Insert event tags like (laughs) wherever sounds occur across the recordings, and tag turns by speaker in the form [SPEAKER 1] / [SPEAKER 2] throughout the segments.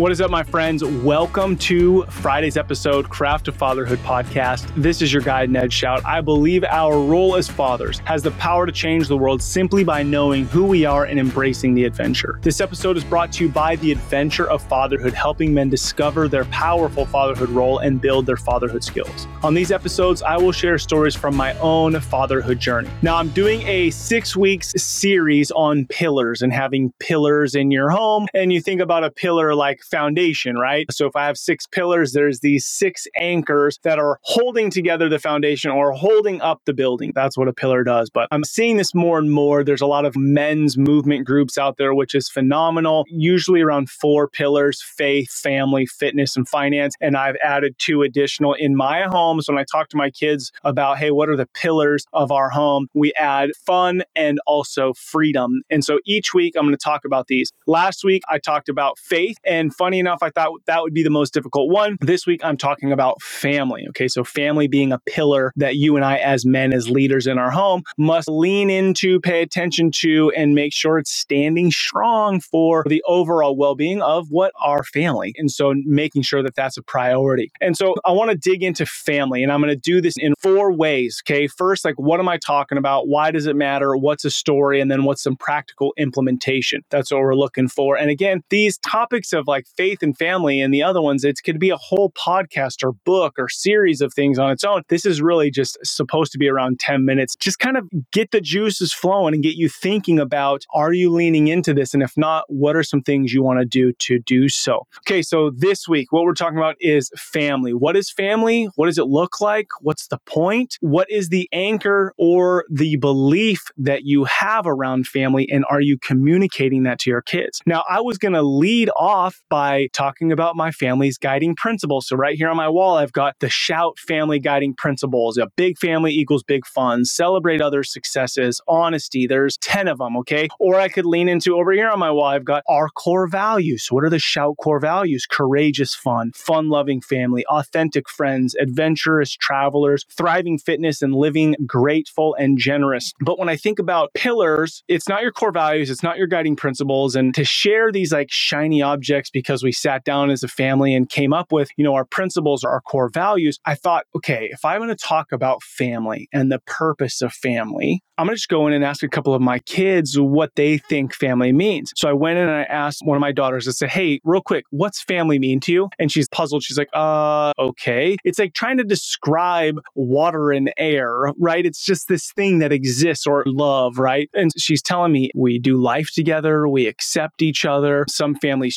[SPEAKER 1] What is up, my friends? Welcome to Friday's episode, Craft of Fatherhood podcast. This is your guide, Ned Schaut. I believe our role as fathers has the power to change the world simply by knowing who we are and embracing the adventure. This episode is brought to you by the adventure of fatherhood, helping men discover their powerful fatherhood role and build their fatherhood skills. On these episodes, I will share stories from my own fatherhood journey. Now, I'm doing a six weeks series on pillars and having pillars in your home. And you think about a pillar like foundation, right? So if I have six pillars, there's these six anchors that are holding together the foundation or holding up the building. That's what a pillar does. But I'm seeing this more and more. There's a lot of men's movement groups out there, which is phenomenal. Usually around four pillars faith, family, fitness, and finance. And I've added two additional in my home. So when I talk to my kids about, hey, what are the pillars of our home? We add fun and also freedom. And so each week I'm going to talk about these. Last week I talked about faith. And funny enough, I thought that would be the most difficult one. This week, I'm talking about family. Okay. So, family being a pillar that you and I, as men, as leaders in our home, must lean into, pay attention to, and make sure it's standing strong for the overall well being of what our family. And so, making sure that that's a priority. And so, I want to dig into family, and I'm going to do this in four ways. Okay. First, like, what am I talking about? Why does it matter? What's a story? And then, what's some practical implementation? That's what we're looking for. And again, these topics of like faith and family and the other ones, it could be a whole podcast or book or series of things on its own. This is really just supposed to be around 10 minutes. Just kind of get the juices flowing and get you thinking about are you leaning into this? And if not, what are some things you want to do to do so? Okay, so this week, what we're talking about is family. What is family? What does it look like? What's the point? What is the anchor or the belief that you have around family? And are you communicating that to your kids? Now, I was going to lead off by talking about my family's guiding principles. So, right here on my wall, I've got the Schaut family guiding principles. A big family equals big fun, celebrate other successes, honesty. There's 10 of them, okay? Or I could lean into over here on my wall, I've got our core values. What are the Schaut core values? Courageous fun, fun loving family, authentic friends, adventurous travelers, thriving fitness, and living grateful and generous. But when I think about pillars, it's not your core values, it's not your guiding principles. And to share these like shiny objects because we sat down as a family and came up with, you know, our principles or our core values, I thought, okay, if I'm going to talk about family and the purpose of family, I'm going to just go in and ask a couple of my kids what they think family means. So I went in and I asked one of my daughters, I said, hey, real quick, what's family mean to you? And she's puzzled. She's like, uh, okay. It's like trying to describe water and air, right? It's just this thing that exists or love, right? And she's telling me we do life together, we accept each other. Some families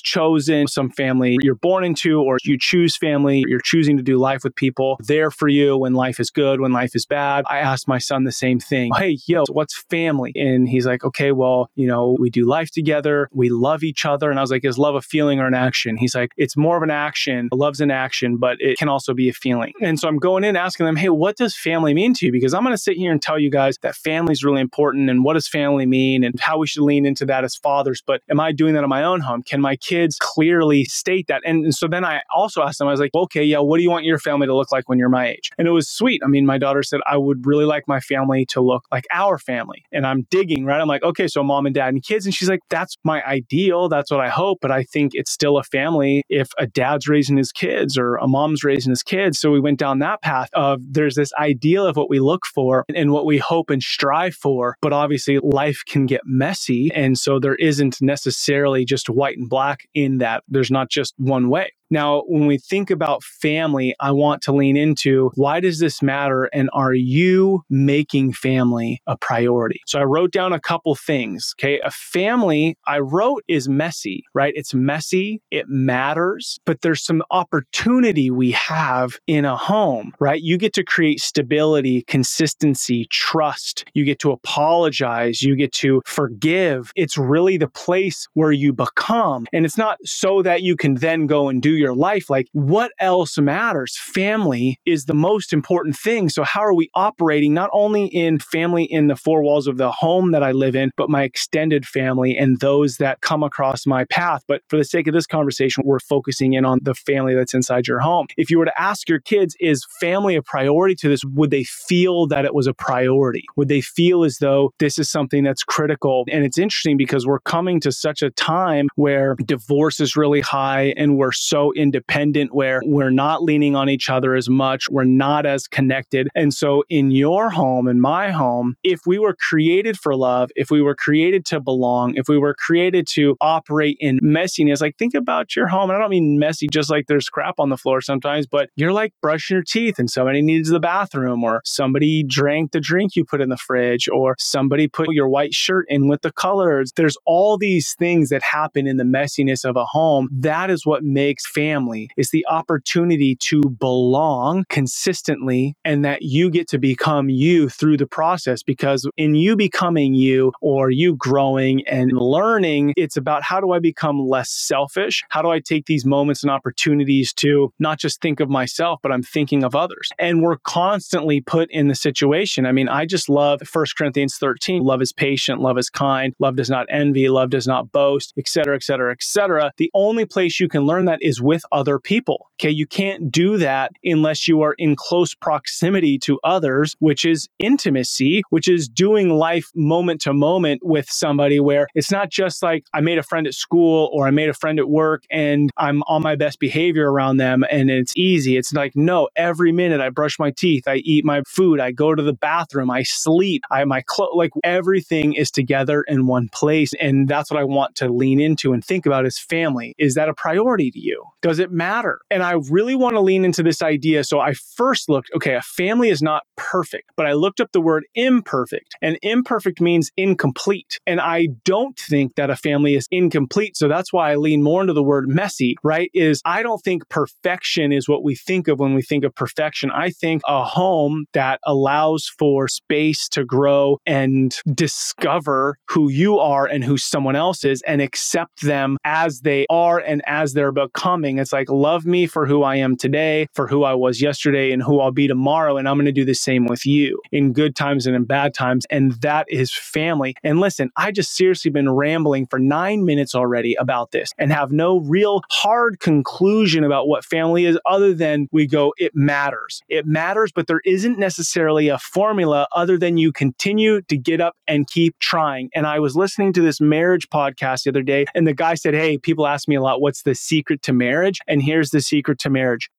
[SPEAKER 1] some family you're born into, or you choose family, you're choosing to do life with people there for you when life is good, when life is bad. I asked my son the same thing. Hey, yo, what's family? And he's like, okay, well, you know, we do life together, we love each other. And I was like, is love a feeling or an action? He's like, it's more of an action. Love's an action, but it can also be a feeling. And so I'm going in asking them, hey, what does family mean to you? Because I'm going to sit here and tell you guys that family is really important and what does family mean and how we should lean into that as fathers. But am I doing that in my own home? Can my kids clearly state that? And, and so then I also asked them, I was like, okay, yeah, what do you want your family to look like when you're my age? And it was sweet. I mean, my daughter said, I would really like my family to look like our family. And I'm digging, right? I'm like, okay, so mom and dad and kids. And she's like, that's my ideal. That's what I hope. But I think it's still a family if a dad's raising his kids or a mom's raising his kids. So we went down that path of there's this ideal of what we look for and what we hope and strive for. But obviously, life can get messy. And so there isn't necessarily just white and black in that. There's not just one way. Now, when we think about family, I want to lean into why does this matter? And are you making family a priority? So I wrote down a couple things. Okay. A family I wrote is messy, right? It's messy. It matters, but there's some opportunity we have in a home, right? You get to create stability, consistency, trust. You get to apologize. You get to forgive. It's really the place where you become. And it's not so that you can then go and do your life. Like, what else matters? Family is the most important thing. So, how are we operating not only in family in the four walls of the home that I live in, but my extended family and those that come across my path? But for the sake of this conversation, we're focusing in on the family that's inside your home. If you were to ask your kids, is family a priority to this? Would they feel that it was a priority? Would they feel as though this is something that's critical? And it's interesting because we're coming to such a time where divorce is really high and we're so independent, where we're not leaning on each other as much, we're not as connected. And so, in your home, in my home, if we were created for love, if we were created to belong, if we were created to operate in messiness, like think about your home. And I don't mean messy just like there's crap on the floor sometimes, but you're like brushing your teeth and somebody needs the bathroom, or somebody drank the drink you put in the fridge, or somebody put your white shirt in with the colors. There's all these things that happen in the messiness of a home. That is what makes family. is the opportunity to belong consistently and that you get to become you through the process because in you becoming you or you growing and learning, it's about how do I become less selfish? How do I take these moments and opportunities to not just think of myself, but I'm thinking of others? And we're constantly put in the situation. I mean, I just love 1 Corinthians 13 love is patient, love is kind, love does not envy, love does not boast, etc., etc., etc. The only place you can learn that is with other people. Okay, you can't do that unless you are in close proximity to others, which is intimacy, which is doing life moment to moment with somebody where it's not just like I made a friend at school or I made a friend at work and I'm on my best behavior around them and it's easy. It's like, no, every minute I brush my teeth, I eat my food, I go to the bathroom, I sleep, I my clothes, like everything is together in one place. And that's what I want to lean into and think about as family. Is that a priority to you? Does it matter? And I really want to lean into this idea. So I first looked, okay, a family is not perfect, but I looked up the word imperfect, and imperfect means incomplete. And I don't think that a family is incomplete. So that's why I lean more into the word messy, right? Is I don't think perfection is what we think of when we think of perfection. I think a home that allows for space to grow and discover who you are and who someone else is and accept them as they are and as they're becoming. It's like, love me for who I am today, for who I was yesterday, and who I'll be tomorrow. And I'm going to do the same with you in good times and in bad times. And that is family. And listen, I just seriously been rambling for nine minutes already about this and have no real hard conclusion about what family is other than we go, it matters. It matters, but there isn't necessarily a formula other than you continue to get up and keep trying. And I was listening to this marriage podcast the other day, and the guy said, Hey, people ask me a lot, what's the secret to marriage? And here's the secret to marriage.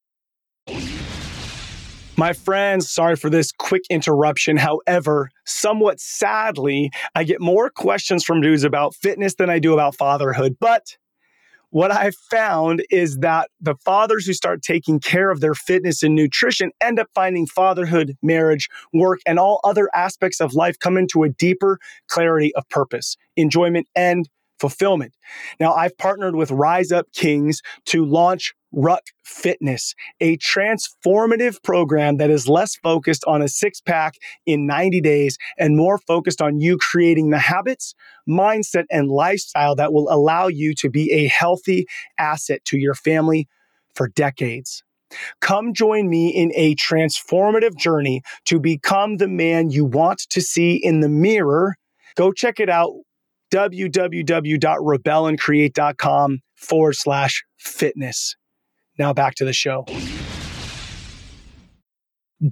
[SPEAKER 1] My friends, sorry for this quick interruption. However, somewhat sadly, I get more questions from dudes about fitness than I do about fatherhood. But what I've found is that the fathers who start taking care of their fitness and nutrition end up finding fatherhood, marriage, work, and all other aspects of life come into a deeper clarity of purpose, enjoyment, and fulfillment. Now, I've partnered with Rise Up Kings to launch RUK Fitness, a transformative program that is less focused on a six pack in 90 days and more focused on you creating the habits, mindset, and lifestyle that will allow you to be a healthy asset to your family for decades. Come join me in a transformative journey to become the man you want to see in the mirror. Go check it out www.rebelandcreate.com forward slash fitness. Now back to the show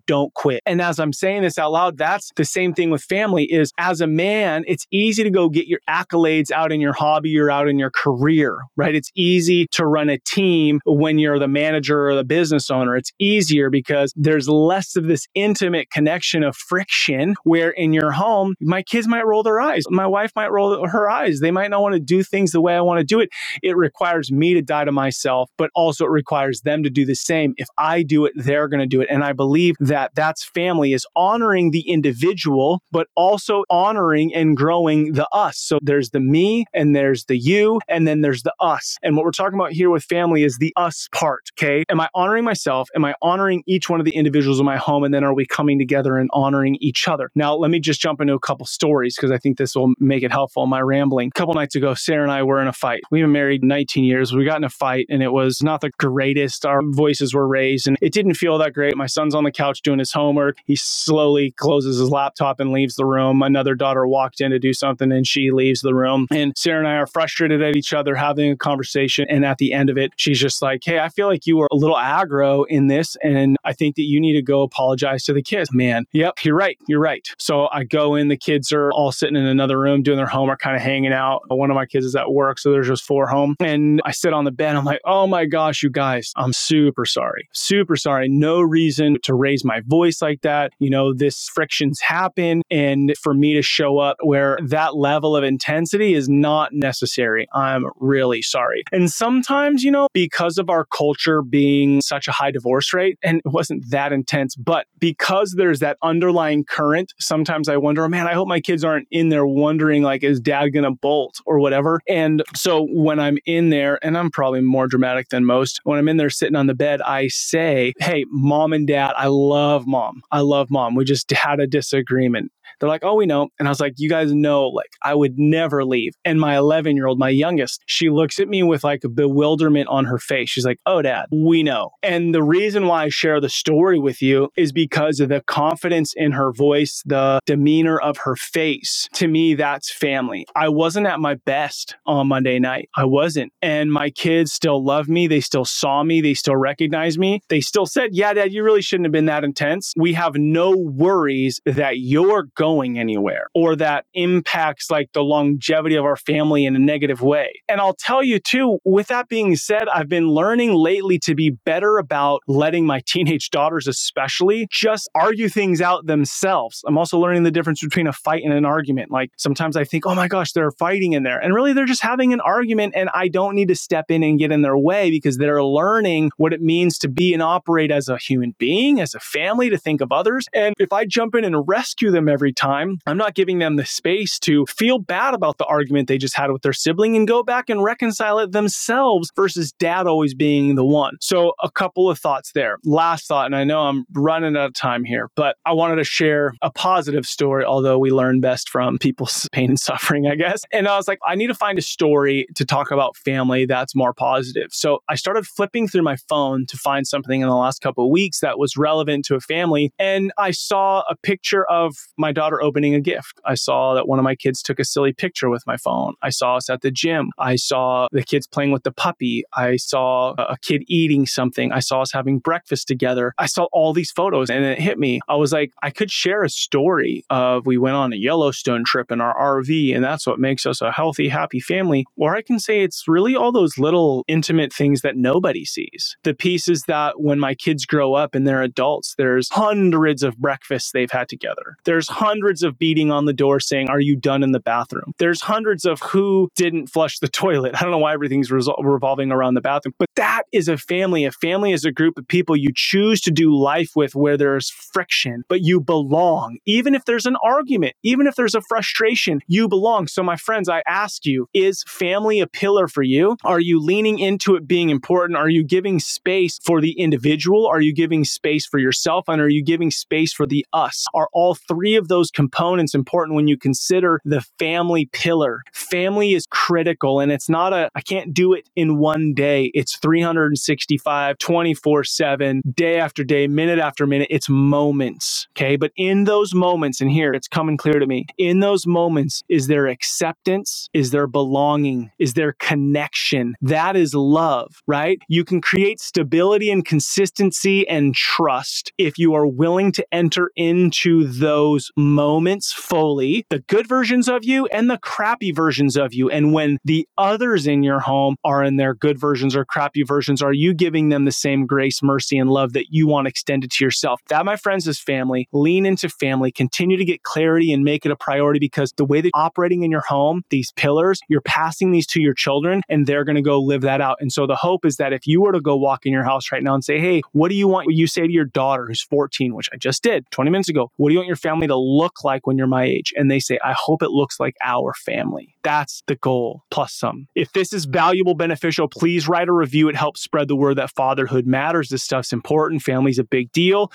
[SPEAKER 1] don't quit. And as I'm saying this out loud, that's the same thing with family is as a man, it's easy to go get your accolades out in your hobby or out in your career, right? It's easy to run a team when you're the manager or the business owner. It's easier because there's less of this intimate connection of friction where in your home, my kids might roll their eyes. My wife might roll her eyes. They might not want to do things the way I want to do it. It requires me to die to myself, but also it requires them to do the same. If I do it, they're going to do it. And I believe that that's family is honoring the individual, but also honoring and growing the us. So there's the me and there's the you, and then there's the us. And what we're talking about here with family is the us part. Okay. Am I honoring myself? Am I honoring each one of the individuals in my home? And then are we coming together and honoring each other? Now, let me just jump into a couple stories because I think this will make it helpful my rambling. A couple nights ago, Sarah and I were in a fight. We've been married 19 years. We got in a fight and it was not the greatest. Our voices were raised and it didn't feel that great. My son's on the couch doing his homework. He slowly closes his laptop and leaves the room. Another daughter walked in to do something and she leaves the room. And Sarah and I are frustrated at each other, having a conversation. And at the end of it, she's just like, Hey, I feel like you were a little aggro in this. And I think that you need to go apologize to the kids. Man, yep, you're right. You're right. So I go in, the kids are all sitting in another room doing their homework, kind of hanging out. One of my kids is at work. So there's just four home. And I sit on the bed. I'm like, Oh my gosh, you guys, I'm super sorry. Super sorry. No reason to raise my voice like that. You know, this frictions happen. And for me to show up where that level of intensity is not necessary, I'm really sorry. And sometimes, you know, because of our culture being such a high divorce rate, and it wasn't that intense, but because there's that underlying current, sometimes I wonder, man, I hope my kids aren't in there wondering, like, is dad going to bolt or whatever? And so when I'm in there, and I'm probably more dramatic than most, when I'm in there sitting on the bed, I say, hey, mom and dad, I love mom. I love mom. We just had a disagreement. They're like, oh, we know. And I was like, you guys know, like, I would never leave. And my 11 year old, my youngest, she looks at me with like a bewilderment on her face. She's like, oh, dad, we know. And the reason why I share the story with you is because of the confidence in her voice, the demeanor of her face. To me, that's family. I wasn't at my best on Monday night. I wasn't. And my kids still love me. They still saw me. They still recognize me. They still said, yeah, dad, you really shouldn't have been that intense. We have no worries that you're going anywhere or that impacts like the longevity of our family in a negative way. And I'll tell you too, with that being said, I've been learning lately to be better about letting my teenage daughters, especially, just argue things out themselves. I'm also learning the difference between a fight and an argument. Like sometimes I think, oh my gosh, they're fighting in there. And really, they're just having an argument, and I don't need to step in and get in their way because they're learning what it means to be and operate as a human being, as a family, to think of others. And if I jump in and rescue them every time, I'm not giving them the space to feel bad about the argument they just had with their sibling and go back and reconcile it themselves versus dad always being the one. So, a couple of thoughts there. Last thought, and I know I'm running out of time here, but I wanted to share a positive story, although we learn best from people's (laughs) pain and suffering, I guess. And I was like, I need to find a story to talk about family that's more positive. So, I started flipping through my phone to find something in the last couple of weeks that was relevant to a family. And I saw a picture of my daughter daughter opening a gift. I saw that one of my kids took a silly picture with my phone. I saw us at the gym. I saw the kids playing with the puppy. I saw a kid eating something. I saw us having breakfast together. I saw all these photos and it hit me. I was like, I could share a story of we went on a Yellowstone trip in our RV and that's what makes us a healthy, happy family. Or I can say it's really all those little intimate things that nobody sees. The pieces that when my kids grow up and they're adults, there's hundreds of breakfasts they've had together. There's hundreds of beating on the door saying, Are you done in the bathroom? There's hundreds of who didn't flush the (laughs) toilet. I don't know why everything's resol- revolving around the bathroom, but that is a family. A family is a group of people you choose to do life with where there's friction, but you belong. Even if there's an argument, even if there's a frustration, you belong. So, my friends, I ask you, is family a pillar for you? Are you leaning into it being important? Are you giving space for the individual? Are you giving space for yourself? And are you giving space for the us? Are all three of those components important when you consider the family pillar. Family is critical and it's not a, I can't do it in one day. It's 365, 24 7, day after day, minute after minute. It's moments. Okay. But in those moments, and here it's coming clear to me, in those moments, is there acceptance? Is there belonging? Is there connection? That is love, right? You can create stability and consistency and trust if you are willing to enter into those moments fully, the good versions of you and the crappy versions of you. And when the others in your home are in their good versions or crappy versions, are you giving them the same grace, mercy, and love that you want extended to yourself? That, my friends, is family. Lean into family. Continue to get clarity and make it a priority because the way that operating in your home, these pillars, you're passing these to your children and they're going to go live that out. And so the hope is that if you were to go walk in your house right now and say, Hey, what do you want? You say to your daughter who's 14, which I just did 20 minutes ago, what do you want your family to look like when you're my age? And they say, I hope it looks like our family. That's the goal, plus some. If this is valuable, beneficial, please write a review. It helps spread the word that fatherhood matters. This stuff's important. Family's a big deal.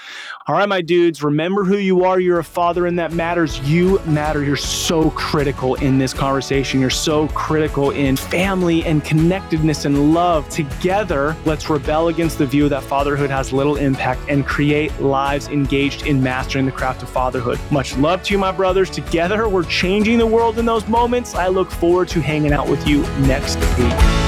[SPEAKER 1] All right, my dudes, remember who you are. You're a father, and that matters. You matter. You're so critical in this conversation. You're so critical in family and connectedness and love. Together, let's rebel against the view that fatherhood has little impact and create lives engaged in mastering the craft of fatherhood. Much love to you, my brothers. Together, we're changing the world in those moments. I look forward to hanging out with you next week.